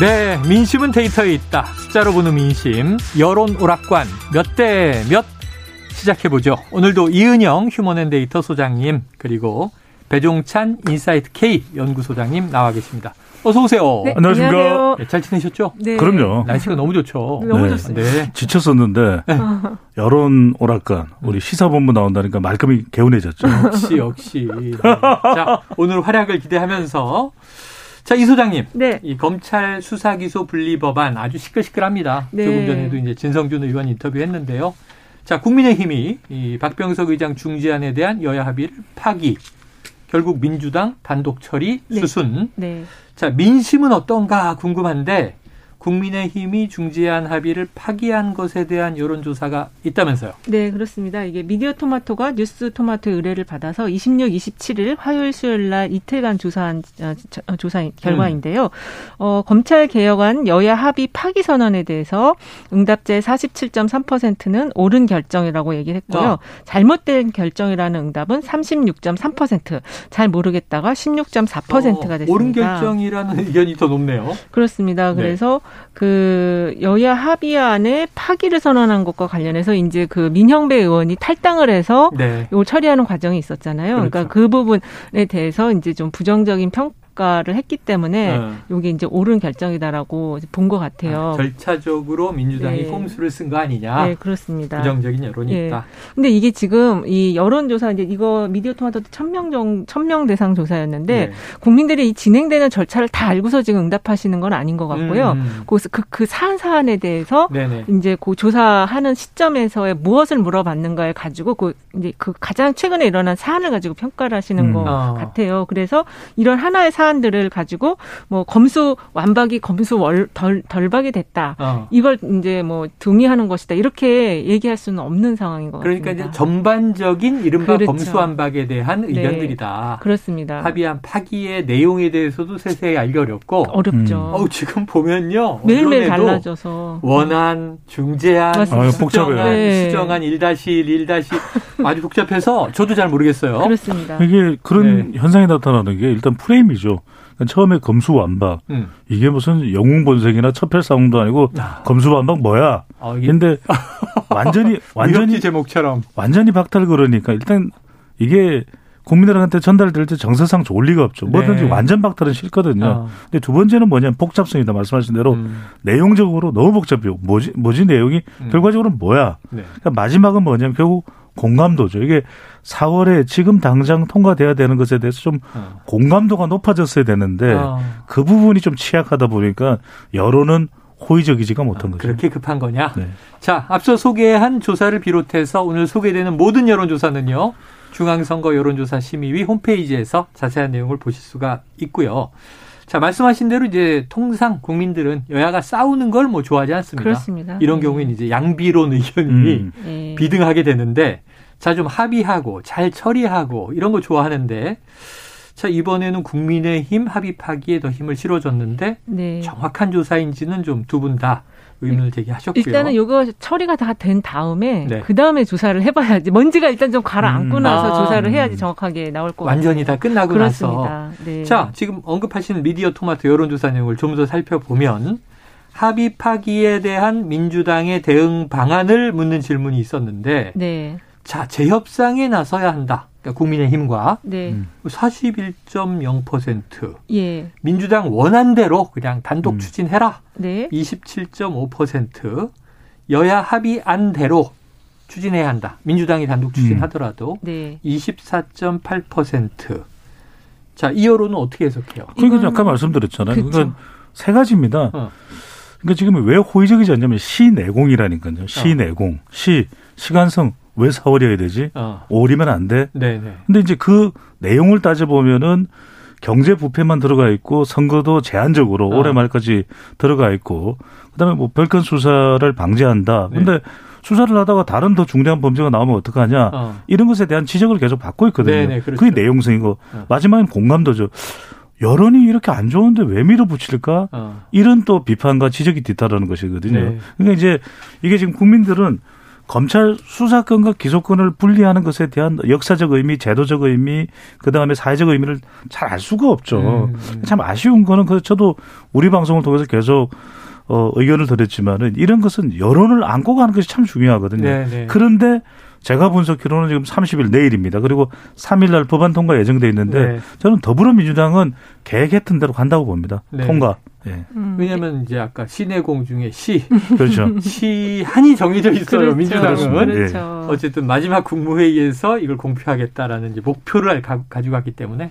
네, 민심은 데이터에 있다. 숫자로 보는 민심, 여론 오락관 몇 대 몇 시작해보죠. 오늘도 이은영 휴먼앤데이터 소장님 그리고 배종찬 인사이트 K 연구소장님 나와 계십니다. 어서 오세요. 네, 안녕하십니까. 네, 잘 지내셨죠? 네. 그럼요. 날씨가 너무 좋죠. 너무 네. 좋습니다. 네. 지쳤었는데 여론 오락관 우리 시사본부 나온다니까 말끔히 개운해졌죠. 역시 역시. 네. 자 오늘 활약을 기대하면서 자 이 소장님, 네. 이 검찰 수사 기소 분리 법안 아주 시끌시끌합니다. 네. 조금 전에도 이제 진성준 의원 인터뷰했는데요. 자 국민의힘이 이 박병석 의장 중지안에 대한 여야 합의를 파기, 결국 민주당 단독 처리 네. 수순. 네. 자 민심은 어떤가 궁금한데 국민의힘이 중지안 합의를 파기한 것에 대한 여론조사가 있다면서요. 네, 그렇습니다. 이게 미디어 토마토가 뉴스 토마토의 의뢰를 받아서 26, 27일 화요일 수요일 날 이틀간 조사한 어, 저- 어, 조사 결과인데요. 어, 검찰 개혁안 여야 합의 파기 선언에 대해서 응답자의 47.3%는 옳은 결정이라고 얘기를 했고요. 어. 잘못된 결정이라는 응답은 36.3%, 잘 모르겠다가 16.4%가 어, 됐습니다. 옳은 결정이라는 의견이 더 높네요. 그렇습니다. 네. 그래서 그 여야 합의안에 파기를 선언한 것과 관련해서 이제 그 민형배 의원이 탈당을 해서 네. 이걸 처리하는 과정이 있었잖아요. 그러니까 그렇죠. 그 부분에 대해서 이제 좀 부정적인 평 가를 했기 때문에 어. 이게 이제 옳은 결정이다라고 본 것 같아요. 아, 절차적으로 민주당이 네. 꼼수를 쓴 거 아니냐. 네, 그렇습니다. 부정적인 여론이 예. 있다. 근데 이게 지금 이 여론조사 이제 이거 미디어 토마토 천명 정 천명 대상 조사였는데 네. 국민들이 이 진행되는 절차를 다 알고서 지금 응답하시는 건 아닌 것 같고요. 음. 그, 그, 그 사안 사안에 대해서 네네. 이제 그 조사하는 시점에서의 무엇을 물어봤는가에 가지고 그 이제 그 가장 최근에 일어난 사안을 가지고 평가를 하시는 음. 것 어. 같아요. 그래서 이런 하나의 사안 들을 가지고 뭐 검수 완박이 검수 월, 덜, 덜박이 됐다. 어. 이걸 이제 뭐 동의하는 것이다. 이렇게 얘기할 수는 없는 상황인 것 그러니까 같습니다. 이제 전반적인 이른바 그렇죠. 검수완박에 대한 네. 의견들이다. 그렇습니다. 합의한 파기의 내용에 대해서도 세세히 알기 어렵고. 어렵죠. 음. 어우, 지금 보면요. 매일매일 달라져서 원안, 중재안. 아유, 복잡해요. 네. 수정안 1-1, 1- 아주 복잡해서 저도 잘 모르겠어요. 그렇습니다. 이게 그런 네. 현상이 나타나는 게 일단 프레임이죠. 그러니까 처음에 검수완박 음. 이게 무슨 영웅본색이나 첩혈싸움도 아니고 아. 검수완박 뭐야? 어, 이게 근데 완전히 완전히 완전히 제목처럼. 완전히 박탈 그러니까 일단 이게 국민들한테 전달될 때 정서상 좋을 리가 없죠. 뭐든지 네. 완전 박탈은 싫거든요. 어. 근데 두 번째는 뭐냐면 복잡성이다. 말씀하신 대로 음. 내용적으로 너무 복잡해요. 뭐지, 뭐지 내용이 음. 결과적으로는 뭐야? 네. 그러니까 마지막은 뭐냐면 결국 공감도죠. 이게 4월에 지금 당장 통과돼야 되는 것에 대해서 좀 어. 공감도가 높아졌어야 되는데 어. 그 부분이 좀 취약하다 보니까 여론은 호의적이지가 못한 거죠. 그렇게 급한 거냐? 네. 자, 앞서 소개한 조사를 비롯해서 오늘 소개되는 모든 여론조사는요. 중앙선거 여론조사 심의위 홈페이지에서 자세한 내용을 보실 수가 있고요. 자, 말씀하신 대로 이제 통상 국민들은 여야가 싸우는 걸 뭐 좋아하지 않습니다. 그렇습니다. 이런 네. 경우에는 이제 양비론 의견이 음. 네. 비등하게 되는데 자, 좀 합의하고 잘 처리하고 이런 거 좋아하는데 자, 이번에는 국민의힘 합의 파기에 더 힘을 실어줬는데 네. 정확한 조사인지는 좀 두 분 다 의문을 제기하셨고요. 일단은 요거 처리가 다 된 다음에 네. 그 다음에 조사를 해봐야지 먼지가 일단 좀 가라앉고 음. 나서 아. 조사를 해야지 음. 정확하게 나올 것 완전히 같아요. 다 끝나고 나서. 그렇습니다. 네. 자, 지금 언급하신 미디어 토마토 여론조사 내용을 좀 더 살펴보면 합의 파기에 대한 민주당의 대응 방안을 묻는 질문이 있었는데 네, 자, 재협상에 나서야 한다. 그러니까 국민의힘과 네, 음. 41.0%. 예, 민주당 원안대로 그냥 단독 음. 추진해라. 네, 27.5%. 여야 합의 안대로 추진해야 한다. 민주당이 단독 추진하더라도 네. 24.8%. 자, 이 여론은 어떻게 해석해요? 그러니까 이건- 아까 말씀드렸잖아요. 그쵸. 그러니까 세 가지입니다. 어. 그러니까 지금 왜 호의적이지 않냐면 시내공이라니까요. 시내공, 시 시간성 왜 4월이어야 되지? 어. 5월이면 안 돼. 네네. 근데 이제 그 내용을 따져 보면은 경제 부패만 들어가 있고 선거도 제한적으로 어. 올해 말까지 들어가 있고 그다음에 뭐 별건 수사를 방지한다. 네. 근데 수사를 하다가 다른 더 중대한 범죄가 나오면 어떡하냐. 어. 이런 것에 대한 지적을 계속 받고 있거든요. 네네, 그렇죠. 그게 내용성이고 어. 마지막엔 공감도죠. 여론이 이렇게 안 좋은데 왜 밀어붙일까? 어. 이런 또 비판과 지적이 뒤따르는 것이거든요. 네. 그러니까 이제 이게 지금 국민들은 검찰 수사권과 기소권을 분리하는 것에 대한 역사적 의미, 제도적 의미, 그 다음에 사회적 의미를 잘 알 수가 없죠. 음. 참 아쉬운 거는 그 저도 우리 방송을 통해서 계속 어, 의견을 드렸지만은 이런 것은 여론을 안고 가는 것이 참 중요하거든요. 네, 네. 그런데 제가 분석기로는 지금 30일 내일입니다. 그리고 3일 날 법안 통과 예정돼 있는데 네. 저는 더불어민주당은 계획했던 대로 간다고 봅니다. 네. 통과. 예. 음. 왜냐면 이제 아까 시내공 중에 시, 그렇죠. 시한이 정해져 있어요. 그렇죠. 민주당은. 그렇죠. 어쨌든 마지막 국무회의에서 이걸 공표하겠다라는 이제 목표를 가, 지고 갔기 때문에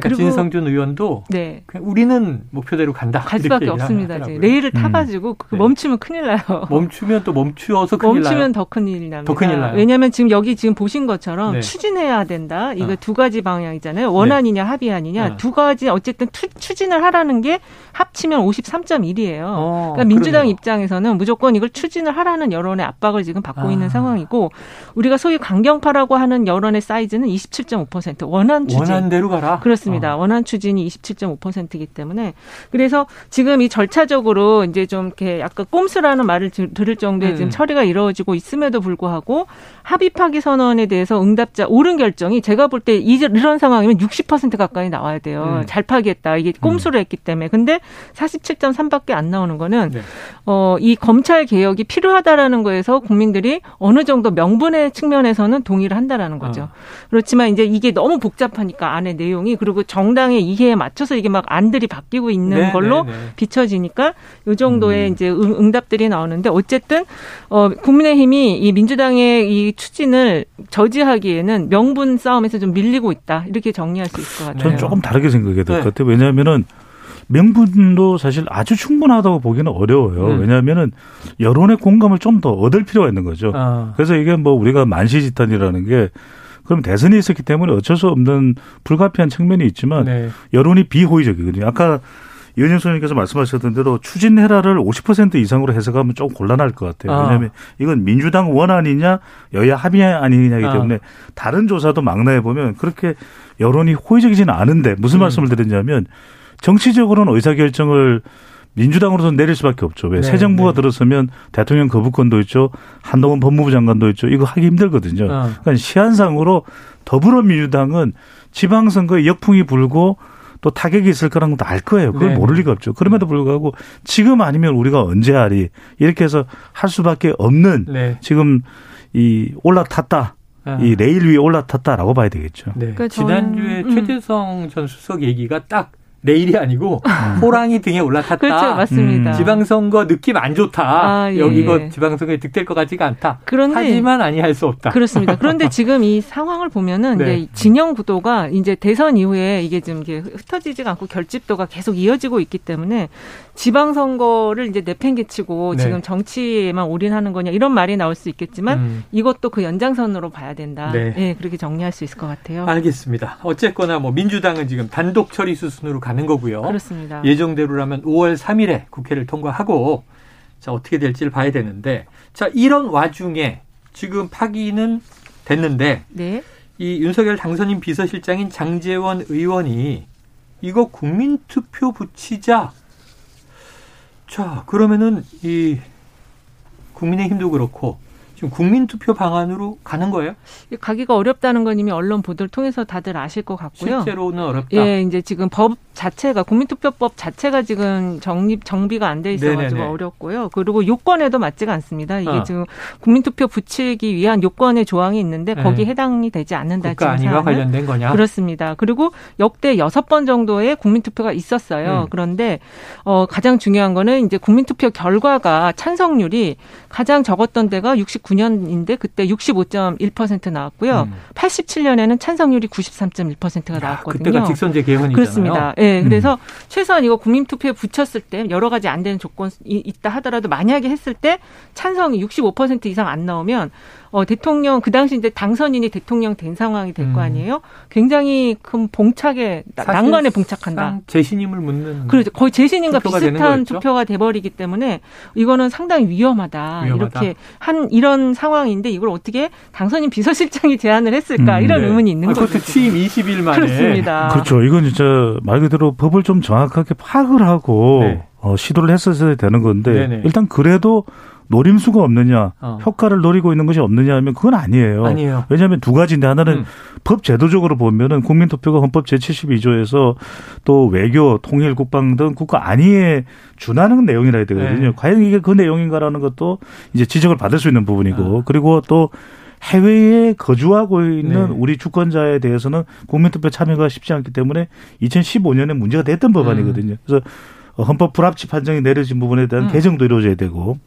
그리고- 진성준 의원도 네. 우리는 목표대로 간다. 갈 수밖에 없습니다. 하더라고요. 지금 레일을 음. 타가지고 그 네. 멈추면 큰일 나요. 멈추면 또 멈추어서 큰일 멈추면. 더 큰일 납니다. 더 큰일 나요. 왜냐하면 지금 여기 지금 보신 것처럼 네. 추진해야 된다. 이거 어. 두 가지 방향이잖아요. 원안이냐 합의안이냐 어. 두 가지 어쨌든 투, 추진을 하라는 게 합치면 53.1이에요. 어, 그러니까 민주당 그러네요. 입장에서는 무조건 이걸 추진을 하라는 여론의 압박을 지금 받고 아. 있는 상황이고 우리가 소위 강경파라고 하는 여론의 사이즈는 27.5% 원안 추진. 원안대로 가라. 그렇습니다. 어. 원안 추진이 27.5%이기 때문에 그래서 지금 이 절차적으로 이제 좀 이렇게 약간 꼼수라는 말을 들- 들을 정도의 음. 지금 처리가 이루어지고 있음에도 불구하고 합의 파기 선언에 대해서 응답자 옳은 결정이 제가 볼 때 이런 상황이면 60% 가까이 나와야 돼요. 음. 잘 파기했다. 이게 꼼수로 했기 때문에. 근데 47.3밖에 안 나오는 거는 네. 어, 이 검찰 개혁이 필요하다라는 거에서 국민들이 어느 정도 명분의 측면에서는 동의를 한다라는 거죠. 어. 그렇지만 이제 이게 너무 복잡하니까 안에 내용이 그리고 정당의 이해에 맞춰서 이게 막 안들이 바뀌고 있는 네, 걸로 네, 네. 비춰지니까 요 정도의 음. 이제 응- 응답들이 나오는데 어쨌든 어 국민의힘이 이 민주당의 이 추진을 저지하기에는 명분 싸움에서 좀 밀리고 있다 이렇게 정리할 수 있을 것 같아요. 저는 조금 다르게 생각해야 될 네. 것 같아요. 왜냐하면은 명분도 사실 아주 충분하다고 보기는 어려워요. 음. 왜냐하면은 여론의 공감을 좀 더 얻을 필요가 있는 거죠. 어. 그래서 이게 뭐 우리가 만시지탄이라는 게 그럼 대선이 있었기 때문에 어쩔 수 없는 불가피한 측면이 있지만 네. 여론이 비호의적이거든요. 아까 이은영 소장님께서 말씀하셨던 대로 추진해라를 50% 이상으로 해석하면 좀 곤란할 것 같아요. 아. 왜냐하면 이건 민주당 원안이냐 여야 합의안이냐이기 아. 때문에 다른 조사도 망라해 보면 그렇게 여론이 호의적이지는 않은데 무슨 음. 말씀을 드렸냐면 정치적으로는 의사결정을 민주당으로서 내릴 수밖에 없죠. 왜? 네, 새 정부가 네. 들어서면 대통령 거부권도 있죠. 한동훈 법무부 장관도 있죠. 이거 하기 힘들거든요. 어. 그러니까 시한상으로 더불어민주당은 지방선거에 역풍이 불고 또 타격이 있을 거라는 것도 알 거예요. 그걸 네. 모를 리가 없죠. 그럼에도 불구하고 지금 아니면 우리가 언제 하리 이렇게 해서 할 수밖에 없는 네. 지금 이 올라탔다. 아. 이 레일 위에 올라탔다라고 봐야 되겠죠. 네. 그러니까 지난주에 음. 최재성 전 수석 얘기가 딱 내일이 아니고 호랑이 등에 올라탔다. 그렇죠, 맞습니다. 음. 지방선거 느낌 안 좋다. 아, 예. 여기 이거 지방선거에 득될 것 같지가 않다. 그런데 하지만 아니할 수 없다. 그렇습니다. 그런데 지금 이 상황을 보면은 네. 이제 진영 구도가 이제 대선 이후에 이게 좀 이게 흩어지지가 않고 결집도가 계속 이어지고 있기 때문에 지방선거를 이제 내팽개치고 네. 지금 정치에만 올인하는 거냐 이런 말이 나올 수 있겠지만 음. 이것도 그 연장선으로 봐야 된다. 네. 예, 그렇게 정리할 수 있을 것 같아요. 알겠습니다. 어쨌거나 뭐 민주당은 지금 단독 처리 수순으로 가는 거고요. 그렇습니다. 예정대로라면 5월 3일에 국회를 통과하고 자 어떻게 될지를 봐야 되는데 자 이런 와중에 지금 파기는 됐는데 네. 이 윤석열 당선인 비서실장인 장재원 의원이 이거 국민투표 붙이자. 자 그러면은 이 국민의힘도 그렇고 지금 국민투표 방안으로 가는 거예요? 가기가 어렵다는 건 이미 언론 보도를 통해서 다들 아실 것 같고요. 실제로는 어렵다. 예, 이제 지금 법 자체가 국민투표법 자체가 지금 정립 정비가 안 돼 있어가지고 네네네. 어렵고요. 그리고 요건에도 맞지가 않습니다. 이게 어. 지금 국민투표 붙이기 위한 요건의 조항이 있는데 네. 거기에 해당이 되지 않는다. 국가 지금 안위와. 관련된 거냐? 그렇습니다. 그리고 역대 여섯 번 정도의 국민투표가 있었어요. 음. 그런데 어 가장 중요한 거는 이제 국민투표 결과가 찬성률이 가장 적었던 데가 69. 89년인데 그때 65.1% 나왔고요. 음. 87년에는 찬성률이 93.1%가 나왔거든요. 그때가 직선제 개헌이잖아요. 그렇습니다. 예. 네, 그래서 음. 최소한 이거 국민 투표에 붙였을 때 여러 가지 안 되는 조건이 있다 하더라도 만약에 했을 때 찬성이 65% 이상 안 나오면 어, 대통령 그 당시 이제 당선인이 대통령 된 상황이 될거 음. 아니에요? 굉장히 큰 봉착에 난관에 봉착한다. 재신임을 묻는 그렇죠. 거의 재신임과 비슷한 투표가 돼버리기 때문에 이거는 상당히 위험하다. 위험하다. 이렇게 한 이런 상황인데 이걸 어떻게 당선인 비서실장이 제안을 했을까 음, 이런 네. 의문이 있는 아, 거죠. 그것도 취임 20일 만에 그렇습니다. 그렇죠. 이건 진짜 말 그대로 법을 좀 정확하게 파악을 하고 네. 어, 시도를 했었어야 되는 건데 네네. 일단 그래도 노림수가 없느냐, 어. 효과를 노리고 있는 것이 없느냐 하면 그건 아니에요. 아니에요. 왜냐하면 두 가지인데 하나는 음. 법 제도적으로 보면은 국민투표가 헌법 제72조에서 또 외교, 통일, 국방 등 국가 안위에 준하는 내용이라 해야 되거든요. 네. 과연 이게 그 내용인가라는 것도 이제 지적을 받을 수 있는 부분이고 아. 그리고 또 해외에 거주하고 있는 네. 우리 주권자에 대해서는 국민투표 참여가 쉽지 않기 때문에 2015년에 문제가 됐던 법안이거든요. 음. 그래서 헌법 불합치 판정이 내려진 부분에 대한 음. 개정도 이루어져야 되고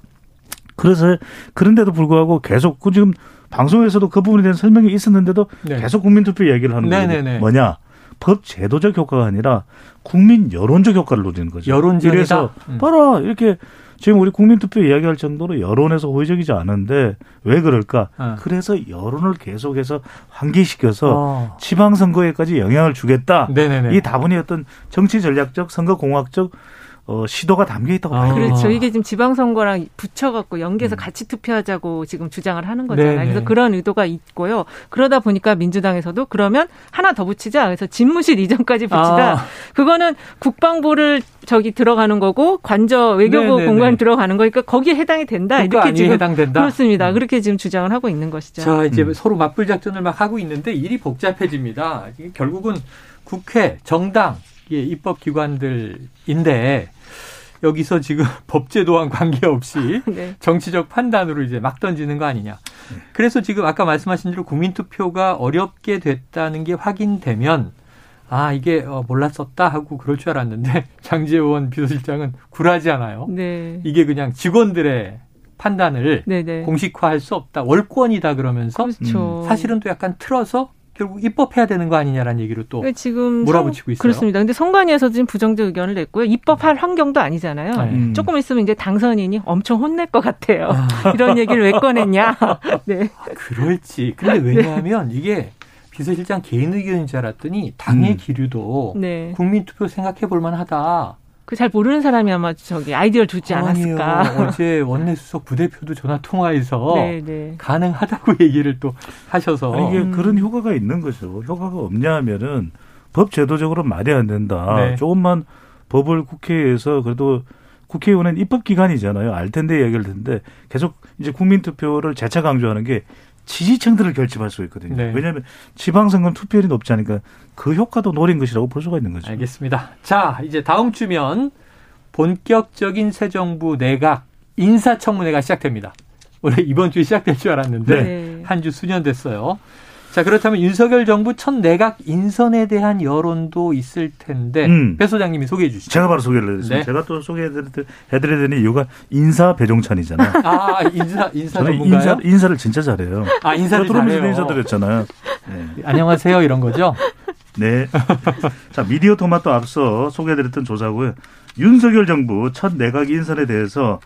그래서 그런데도 불구하고 계속 그 지금 방송에서도 그 부분에 대한 설명이 있었는데도 네. 계속 국민투표 얘기를 하는 거예요. 네네네. 뭐냐? 법 제도적 효과가 아니라 국민 여론적 효과를 노리는 거죠. 여론적이다. 그래서 음. 봐라 이렇게 지금 우리 국민투표 이야기할 정도로 여론에서 호의적이지 않은데 왜 그럴까? 어. 그래서 여론을 계속해서 환기시켜서 어. 지방선거에까지 영향을 주겠다. 네네네. 이 다분히 어떤 정치 전략적 선거 공학적 어, 시도가 담겨 있다고 봐요. 그렇죠. 이게 지금 지방선거랑 붙여갖고 연계해서 음. 같이 투표하자고 지금 주장을 하는 거잖아요. 네네. 그래서 그런 의도가 있고요. 그러다 보니까 민주당에서도 그러면 하나 더 붙이자. 그래서 집무실 이전까지 붙이다. 아. 그거는 국방부를 저기 들어가는 거고 관저 외교부 네네네. 공간 들어가는 거니까 거기에 해당이 된다. 이렇게 지금 해당된다. 그렇습니다. 음. 그렇게 지금 주장을 하고 있는 것이죠. 자 이제 음. 서로 맞불 작전을 막 하고 있는데 일이 복잡해집니다. 결국은 국회, 정당, 예, 입법기관들인데 여기서 지금 법제도와 관계없이 네. 정치적 판단으로 이제 막 던지는 거 아니냐. 그래서 지금 아까 말씀하신 대로 국민투표가 어렵게 됐다는 게 확인되면 아 이게 어, 몰랐었다 하고 그럴 줄 알았는데 장재원 비서실장은 굴하지 않아요. 네. 이게 그냥 직원들의 판단을 네네. 네. 공식화할 수 없다. 월권이다 그러면서 그렇죠. 음. 사실은 또 약간 틀어서 결국 입법해야 되는 거 아니냐라는 얘기로 또 네, 지금 몰아붙이고 있어요. 그렇습니다. 근데 선관위에서 지금 부정적 의견을 냈고요. 입법할 환경도 아니잖아요. 네. 음. 조금 있으면 이제 당선인이 엄청 혼낼 것 같아요. 아. 이런 얘기를 왜 꺼냈냐. 네. 아, 그럴지. 근데 왜냐하면 네. 이게 비서실장 개인 의견인 줄 알았더니 당의 음. 기류도 네. 국민투표 생각해 볼 만하다. 그 잘 모르는 사람이 아마 저기 아이디어를 주지 않았을까. 아니요. 어제 원내수석 부대표도 전화 통화해서 네, 네. 가능하다고 얘기를 또 하셔서 아니, 이게 음. 그런 효과가 있는 거죠. 효과가 없냐 하면은 법 제도적으로 말이 안 된다. 네. 조금만 법을 국회에서 그래도 국회의원은 입법기관이잖아요. 알 텐데 얘기할 텐데 계속 이제 국민투표를 재차 강조하는 게 지지층들을 결집할 수 있거든요. 네. 왜냐하면 지방선거 투표율이 높지 않으니까 그 효과도 노린 것이라고 볼 수가 있는 거죠. 알겠습니다. 자, 이제 다음 주면 본격적인 새 정부 내각 인사청문회가 시작됩니다. 원래 이번 주에 시작될 줄 알았는데 네. 한주 수년 됐어요. 자 그렇다면 윤석열 정부 첫 내각 인선에 대한 여론도 있을 텐데 음. 배 소장님이 소개해 주시죠. 제가 바로 소개를 해드렸습니다. 네. 제가 또 소개해드려야 되는 이유가 인사 배종찬이잖아요. 아 인사 인사 저는 인사, 인사를 진짜 잘해요. 아 인사를 잘해요. 인사드렸잖아요. 네. 안녕하세요 이런 거죠. 네. 자 미디어 토마토 앞서 소개해드렸던 조사고요. 윤석열 정부 첫 내각 인선에 대해서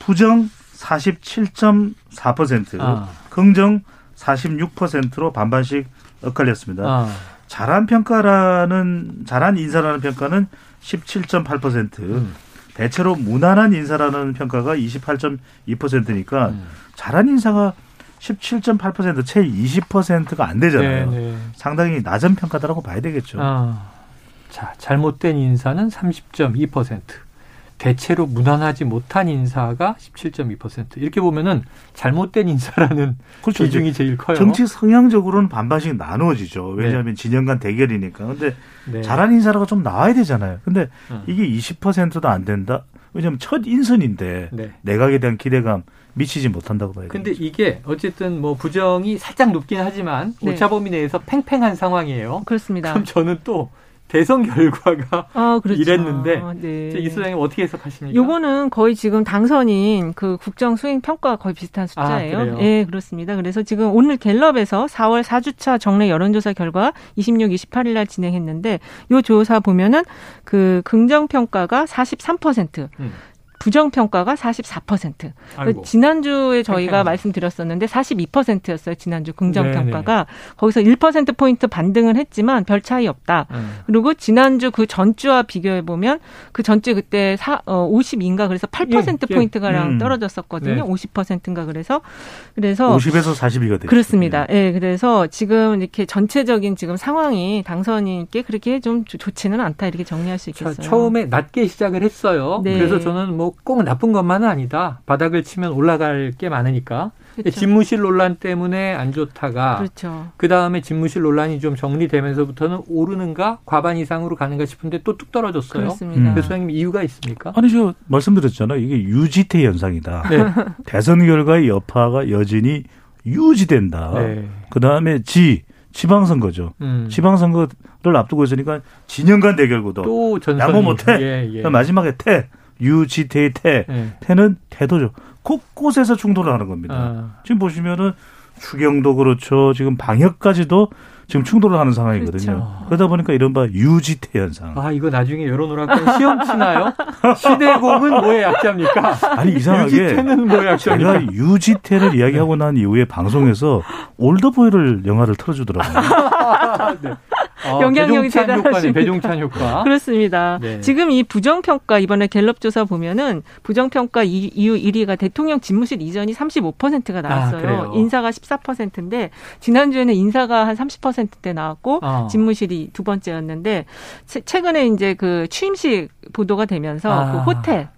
부정 47.4%, 아. 긍정 46%로 반반씩 엇갈렸습니다. 아. 잘한 평가라는 잘한 인사라는 평가는 17.8%, 음. 대체로 무난한 인사라는 평가가 28.2%니까 음. 잘한 인사가 17.8%, 채 20%가 안 되잖아요. 네네. 네. 상당히 낮은 평가다라고 봐야 되겠죠. 아. 자, 잘못된 인사는 30.2%. 대체로 무난하지 못한 인사가 17.2% 이렇게 보면은 잘못된 인사라는 그렇죠. 비중이 제일 커요. 정치 성향적으로는 반반씩 나누어지죠. 왜냐하면 네. 진영 간 대결이니까. 근데 네. 잘한 인사라가 좀 나와야 되잖아요. 근데 음. 이게 20%도 안 된다. 왜냐하면 첫 인선인데 네. 내각에 대한 기대감 미치지 못한다고 봐요. 근데 이게 어쨌든 뭐 부정이 살짝 높긴 하지만 네. 오차 범위 내에서 팽팽한 상황이에요. 그렇습니다. 그럼 저는 또 대선 결과가 아, 그렇죠. 이랬는데 네. 이 소장님 어떻게 해석하십니까? 요거는 거의 지금 당선인 그 국정 수행 평가와 거의 비슷한 숫자예요. 아? 네, 그렇습니다. 그래서 지금 오늘 갤럽에서 4월 4주차 정례 여론조사 결과 26, 28일 날 진행했는데 요 조사 보면은 그 긍정 평가가 43%, 음. 부정 평가가 44%. 아이고. 지난주에 저희가. 말씀드렸었는데 42%였어요. 지난주 긍정 네네. 평가가 거기서 1% 포인트 반등을 했지만 별 차이 없다. 음. 그리고 지난주 그 전주와 비교해 보면 그 전주 그때 사, 어, 52인가 그래서 8% 예, 예. 포인트 가량 음. 떨어졌었거든요. 네. 50%인가 그래서 그래서 50에서 42가 됐죠. 그렇습니다. 예, 그래서 지금 이렇게 전체적인 지금 상황이 당선인께 그렇게 좀 좋- 좋지는 않다 이렇게 정리할 수 자, 있겠어요. 처음에 낮게 시작을 했어요. 네. 그래서 저는 뭐꼭 나쁜 것만은 아니다. 바닥을 치면 올라갈 게 많으니까. 그렇죠. 집무실 논란 때문에 안 좋다가 그렇죠. 그 다음에 집무실 논란이 좀 정리되면서부터는 오르는가 과반 이상으로 가는가 싶은데 또 뚝 떨어졌어요. 그렇습니다. 음. 그래서 소장님 이유가 있습니까? 아니 저 말씀드렸잖아요. 이게 유지태 현상이다. 네. 대선 결과의 여파가 여전히 유지된다. 네. 그 다음에 지 지방선거죠. 음. 지방선거를 앞두고 있으니까 진영 간 대결구도 또 전선이 양보 못해. 예, 예. 마지막에 태 유지태의 태 예. 태는 태도죠. 곳곳에서 충돌을 하는 겁니다. 아, 지금 보시면은 추경도 그렇죠. 지금 방역까지도 지금 충돌을 하는 상황이거든요. 그렇죠. 그러다 보니까 이른바 유지태 현상. 아, 이거 나중에 여론오락관 시험 치나요? 시대공은 뭐의 약자입니까? 아니 이상하게 유지태는 뭐의 약자입니까? 제가 유지태를 이야기하고 난 이후에 방송에서 올더보이를 영화를 틀어주더라고요. 네. 어, 영향력이 대단하십니다. 배종찬 효과. 그렇습니다. 네. 지금 이 부정평가 이번에 갤럽 조사 보면은 부정평가 이- 이유 1위가 대통령 집무실 이전이 35%가 나왔어요. 아? 인사가 14%인데 지난주에는 인사가 한 30%대 나왔고 어. 집무실이 두 번째였는데 최- 최근에 이제 그 취임식 보도가 되면서 아. 그 호텔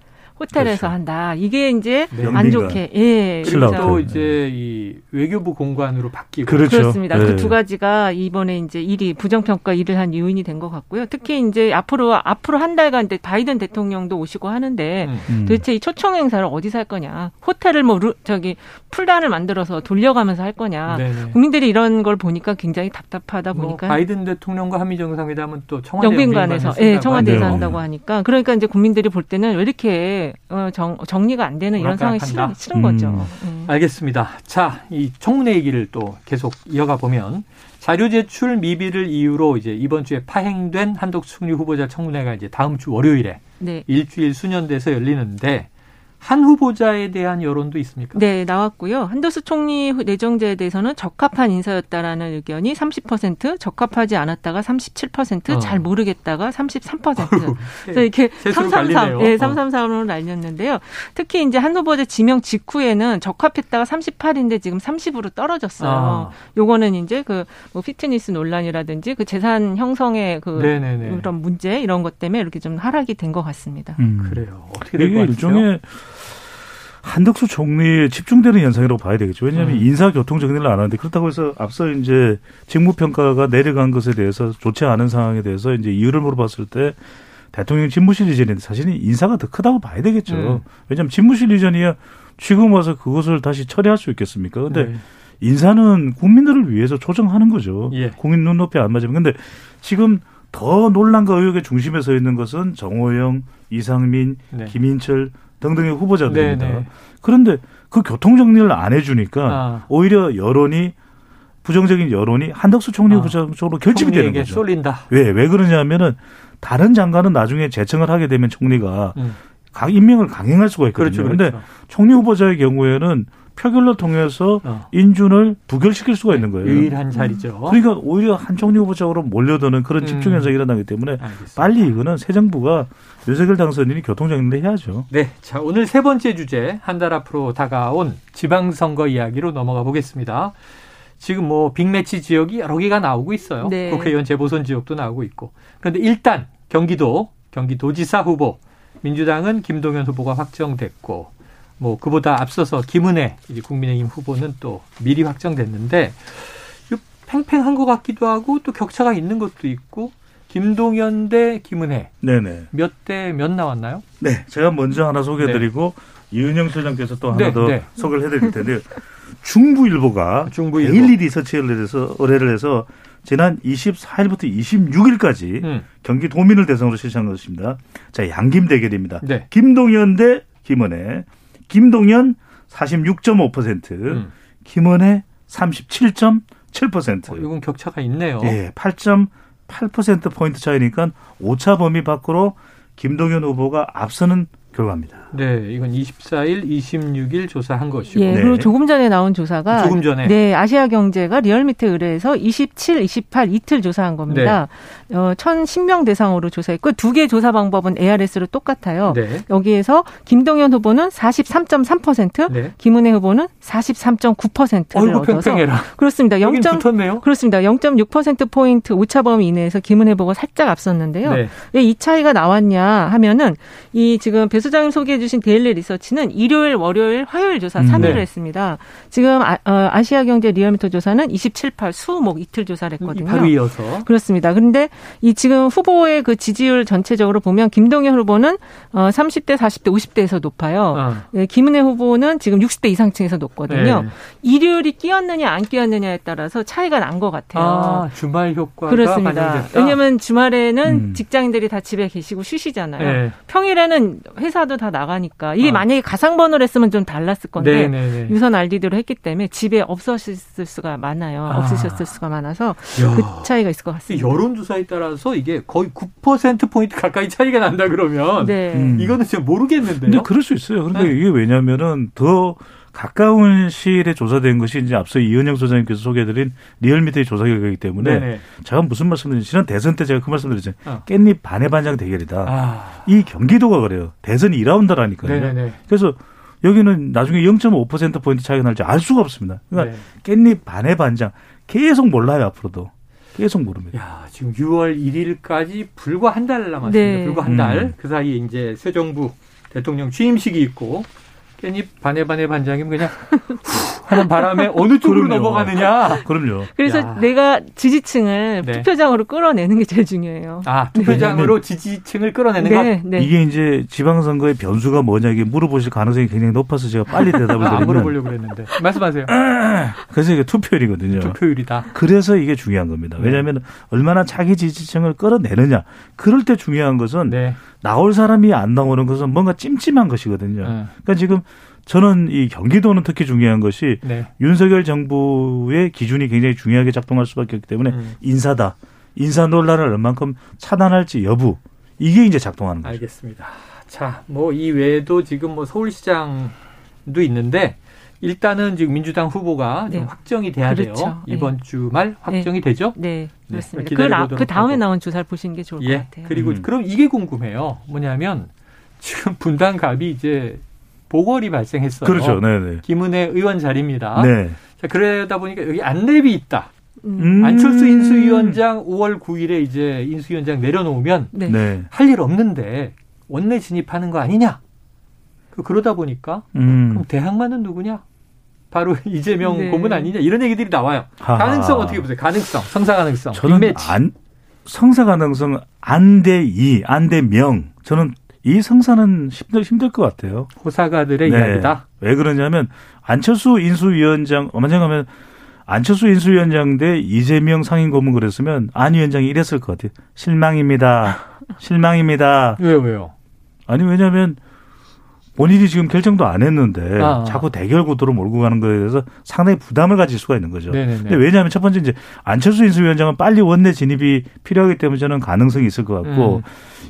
호텔에서 그렇죠. 한다. 이게 이제 네. 안. 좋게 예. 신라 그래서 또. 이제 이 외교부 공관으로 바뀌고 그렇죠. 그렇습니다. 네. 그두 가지가 이번에 이제 일이 부정평가 일을 한 요인이 된 것 같고요. 특히 이제 앞으로 앞으로 한 달간 이제 바이든 대통령도 오시고 하는데 음. 음. 도대체 이 초청 행사를 어디서 할 거냐? 호텔을 뭐 루, 저기 풀단을 만들어서 돌려가면서 할 거냐? 네네. 국민들이 이런 걸 보니까 굉장히 답답하다 뭐 보니까 바이든 대통령과 한미 정상회담은 또 청와대 영빈관에서 영빈관에서 예, 청와대에서. 한다고 하니까 그러니까 이제 국민들이 볼 때는 왜 이렇게 어, 정, 정리가 안 되는 이런 상황이 싫은. 싫은 거죠. 음. 음. 알겠습니다. 자, 이 청문회 얘기를 또 계속 이어가 보면 자료 제출 미비를 이유로 이제 이번 주에 파행된 한덕수 총리 후보자 청문회가 이제 다음 주 월요일에 네. 일주일 수년돼서 열리는데 한 후보자에 대한 여론도 있습니까? 네, 나왔고요. 한도수 총리 내정자에 대해서는 적합한 인사였다라는 의견이 30%, 적합하지 않았다가 37%, 어. 잘 모르겠다가 33%. 그래서 이렇게 세수로 333, 갈리네요. 예, 어. 333으로 날렸는데요. 특히 이제 한 후보자 지명 직후에는 적합했다가 38인데 지금 30으로 떨어졌어요. 아. 요거는 이제 그 뭐 피트니스 논란이라든지 그 재산 형성의 그 네네네. 그런 문제 이런 것 때문에 이렇게 좀 하락이 된 것 같습니다. 음. 그래요. 어떻게 될 이게 것 같으세요? 일종의 한덕수 총리에 집중되는 현상이라고 봐야 되겠죠. 왜냐하면 음. 인사 교통 정리를 안 하는데 그렇다고 해서 앞서 이제 직무 평가가 내려간 것에 대해서 좋지 않은 상황에 대해서 이제 이유를 물어봤을 때 대통령 집무실 이전인데 사실은 인사가 더 크다고 봐야 되겠죠. 음. 왜냐하면 집무실 이전이야 지금 와서 그것을 다시 처리할 수 있겠습니까? 근데 네. 인사는 국민들을 위해서 조정하는 거죠. 예. 국민 눈높이 안 맞으면. 근데 지금 더 논란과 의혹의 중심에 서 있는 것은 정호영, 이상민, 네. 김인철 등등의 후보자들입니다. 네, 네. 그런데 그 교통 정리를 안 해주니까 아. 오히려 여론이 부정적인 여론이 한덕수 총리 아. 후보자 쪽으로 결집이 되는 거죠. 쏠린다. 왜, 왜 그러냐면은 다른 장관은 나중에 재청을 하게 되면 총리가 음. 강, 임명을 강행할 수가 있거든요. 그렇죠, 그런데 그렇죠. 총리 후보자의 경우에는 표결로 통해서 어. 인준을 부결시킬 수가 있는 거예요. 유일한 자리죠. 그러니까 오히려 한 총리 후보자로 몰려드는 그런 집중 음. 현상이 일어나기 때문에 알겠습니다. 빨리 이거는 새 정부가 윤석열 당선인이 교통정리를 해야죠. 네. 자, 오늘 세 번째 주제, 한 달 앞으로 다가온 지방선거 이야기로 넘어가 보겠습니다. 지금 뭐 빅매치 지역이 여러 개가 나오고 있어요. 네. 국회의원 재보선 지역도 나오고 있고. 그런데 일단 경기도, 경기도지사 후보, 민주당은 김동연 후보가 확정됐고, 뭐 그보다 앞서서 김은혜 이제 국민의힘 후보는 또 미리 확정됐는데, 이 팽팽한 것 같기도 하고 또 격차가 있는 것도 있고, 김동연 대 김은혜 네네. 몇 대 몇 나왔나요? 네, 제가 먼저 하나 소개해드리고 이은영 소장께서 또 하나 네, 더 네. 소개를 해드릴 텐데요. 중부일보가 중부일보. 데일리 리서치를 해서 의뢰를 해서 지난 24일부터 26일까지 음. 경기 도민을 대상으로 실시한 것입니다. 자, 양김 대결입니다. 네. 김동연 대 김은혜. 김동연 46.5%, 음. 김은혜 37.7%. 어, 이건 격차가 있네요. 예, 8.8% 포인트 차이니까 오차 범위 밖으로 김동연 후보가 앞서는 결과입니다. 네, 이건 24일, 26일 조사한 것이고. 예, 그리고 네. 조금 전에 나온 조사가 조금 전에 네, 아시아 경제가 리얼미터 의뢰해서 27, 28 이틀 조사한 겁니다. 네. 어, 1,010명 대상으로 조사했고 두 개 조사 방법은 ARS로 똑같아요. 네. 여기에서 김동연 후보는 43.3%, 네. 김은혜 후보는 43.9%를 얻어서 팽팽해라. 그렇습니다. 0. 붙었네요. 그렇습니다. 0.6% 포인트 오차 범위 이내에서 김은혜 후보가 살짝 앞섰는데요. 네. 왜이 차이가 나왔냐 하면은 이 지금 배 소장님 소개해 주신 데일리 리서치는 일요일, 월요일, 화요일 조사 3일을 음, 네. 했습니다. 지금 아시아 경제 리얼미터 조사는 27, 8, 수목 이틀 조사를 했거든요. 바로 이어서. 그렇습니다. 그런데 이 지금 후보의 그 지지율 전체적으로 보면 김동연 후보는 어 30대, 40대, 50대에서 높아요. 어. 네, 김은혜 후보는 지금 60대 이상층에서 높거든요. 네. 일요일이 끼었느냐 안 끼었느냐에 따라서 차이가 난 것 같아요. 아, 주말 효과가 그렇습니다. 왜냐하면 주말에는 음. 직장인들이 다 집에 계시고 쉬시잖아요. 네. 평일에는 회 사도 다 나가니까 이게 아. 만약에 가상번호를 했으면 좀 달랐을 건데 네네네. 네, 네. 유선 RDD로 했기 때문에 집에 없으셨을 수가 많아요. 아. 없으셨을 수가 많아서 야. 그 차이가 있을 것 같습니다. 여론조사에 따라서 이게 거의 9% 포인트 가까이 차이가 난다 그러면 네. 음. 이거는 진짜 모르겠는데요. 근데 그럴 수 있어요. 그런데 네. 이게 왜냐면은 더 가까운 시일에 조사된 것이 이제 앞서 이은영 소장님께서 소개해드린 리얼미터의 조사 결과이기 때문에 네네. 제가 무슨 말씀드리지 지난 대선 때 제가 그 말씀드렸잖아요. 어. 깻잎 반의 반장 대결이다. 아. 이 경기도가 그래요. 대선이 2라운드라니까요. 네네네. 그래서 여기는 나중에 0.5% 포인트 차이가 날지 알 수가 없습니다. 그러니까 네. 깻잎 반의 반장 계속 몰라요 앞으로도. 계속 모릅니다. 야, 지금 6월 1일까지 불과 한 달 남았습니다. 네. 불과 한 달. 음. 그 사이에 이제 새 정부 대통령 취임식이 있고 깻잎 반의 반의 반장이면 그냥 하는 바람에 어느 쪽으로 그럼요. 넘어가느냐. 그럼요. 그래서 야. 내가 지지층을 네. 투표장으로 끌어내는 게 제일 중요해요. 아, 투표장으로 네. 지지층을 끌어내는 네, 것? 네. 이게 이제 지방선거의 변수가 뭐냐 이게 물어보실 가능성이 굉장히 높아서 제가 빨리 대답을 드리면. 아, 물어보려고 그랬는데. 말씀하세요. 그래서 이게 투표율이거든요. 투표율이다. 그래서 이게 중요한 겁니다. 왜냐하면 네. 얼마나 자기 지지층을 끌어내느냐. 그럴 때 중요한 것은 네. 나올 사람이 안 나오는 것은 뭔가 찜찜한 것이거든요. 네. 그러니까 지금 저는 이 경기도는 특히 중요한 것이 네. 윤석열 정부의 기준이 굉장히 중요하게 작동할 수밖에 없기 때문에 음. 인사다. 인사 논란을 얼만큼 차단할지 여부 이게 이제 작동하는 거죠. 알겠습니다. 자, 뭐 이 외에도 지금 뭐 서울시장도 있는데 일단은 지금 민주당 후보가 네. 확정이 돼야 그렇죠. 돼요. 이번 네. 주말 확정이 네. 되죠? 네, 네 그렇습니다. 그, 라, 그 다음에 하고. 나온 주사를 보시는 게 좋을 예. 것 같아요. 그리고 음. 그럼 이게 궁금해요. 뭐냐면 지금 분당갑이 이제 보궐이 발생했어요. 그렇죠. 네네. 네. 김은혜 의원 자리입니다. 네. 자, 그러다 보니까 여기 안랩이 있다. 음. 안철수 인수위원장 5월 9일에 이제 인수위원장 내려놓으면 네. 네. 할일 없는데 원내 진입하는 거 아니냐? 그 그러다 보니까 음. 그럼 대항마는 누구냐? 바로 이재명 네. 고문 아니냐 이런 얘기들이 나와요. 하하. 가능성 어떻게 보세요? 가능성, 성사 가능성. 저는 빅매치. 안 성사 가능성 안 대 이, 안 대 명. 저는 이 성사는 힘들 힘들 것 같아요. 호사가들의 네. 이야기다. 왜 그러냐면 안철수 인수위원장 어만장하면 안철수 인수위원장 대 이재명 상임고문 그랬으면 안 위원장이 이랬을 것 같아요. 실망입니다. 실망입니다. 왜요, 왜요? 아니 왜냐하면 본인이 지금 결정도 안 했는데 아. 자꾸 대결 구도로 몰고 가는 거에 대해서 상당히 부담을 가질 수가 있는 거죠. 네네네. 근데 왜냐하면 첫 번째 이제 안철수 인수위원장은 빨리 원내 진입이 필요하기 때문에 저는 가능성이 있을 것 같고 음.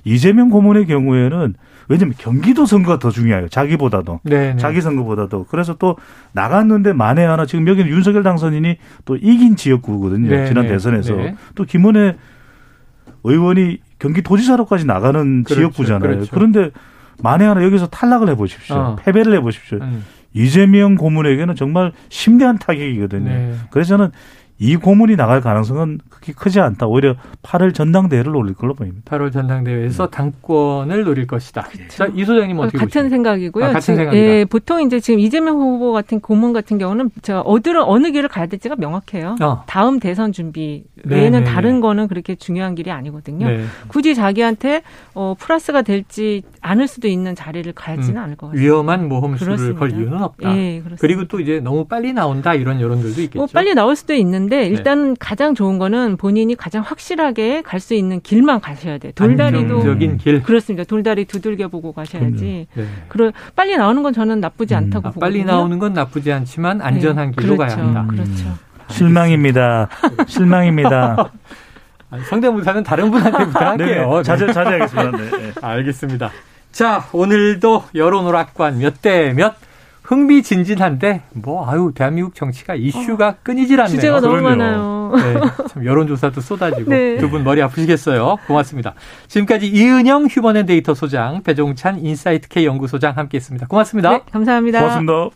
이재명 고문의 경우에는 왜냐하면 경기도 선거가 더 중요해요. 자기보다도. 네네. 자기 선거보다도. 그래서 또 나갔는데 만에 하나 지금 여기는 윤석열 당선인이 또 이긴 지역구거든요. 네네. 지난 대선에서. 네. 또 김은혜 의원이 경기도지사로까지 나가는 그렇죠. 지역구잖아요. 그렇죠. 그런데 만에 하나 여기서 탈락을 해보십시오. 어. 패배를 해보십시오. 음. 이재명 고문에게는 정말 심대한 타격이거든요. 네. 그래서 저는 이 고문이 나갈 가능성은 그렇게 크지 않다. 오히려 8월 전당대회를 노릴 걸로 보입니다. 8월 전당대회에서 음. 당권을 노릴 것이다. 그렇죠. 자, 이 소장님 어떻게 같은 보시나요? 생각이고요. 아, 같은 생각이다. 예, 보통 이제 지금 이재명 후보 같은 고문 같은 경우는 제가 어디를 어느 길을 가야 될지가 명확해요. 어. 다음 대선 준비 외에는 네네. 다른 거는 그렇게 중요한 길이 아니거든요. 네. 굳이 자기한테 어, 플러스가 될지 않을 수도 있는 자리를 가지는 음. 않을 것 같아요. 위험한 모험수를. 걸 이유는 없다. 예, 그렇습니다. 그리고 또 이제 너무 빨리 나온다 이런 여론들도 있겠죠. 뭐 빨리 나올 수도 있는데 일단 가장 좋은 거는 본인이 가장 확실하게 갈 수 있는 길만 가셔야 돼요. 돌다리도 길. 그렇습니다. 돌다리 두들겨 보고 가셔야지. 네. 그러 빨리 나오는 건 저는 나쁘지 음. 않다고 아, 보거든요. 빨리 나오는 건 나쁘지 않지만 안전한 네, 길로 그렇죠. 가야 한다. 그렇죠. 실망입니다. 실망입니다. 아니, 성대모사는 다른 분한테 부탁할게요. 네, 자제 자제하겠습니다. 네, 네. 알겠습니다. 자, 오늘도 여론 오락관 몇 대 몇 흥미진진한데 뭐 아유 대한민국 정치가 이슈가 끊이질 않네요. 주제가 너무 그럼요. 많아요. 네, 참 여론조사도 쏟아지고 네. 두분 머리 아프시겠어요. 고맙습니다. 지금까지 이은영 휴먼앤데이터 소장, 배종찬 인사이트K 연구소장 함께했습니다. 고맙습니다. 네, 감사합니다. 고맙습니다.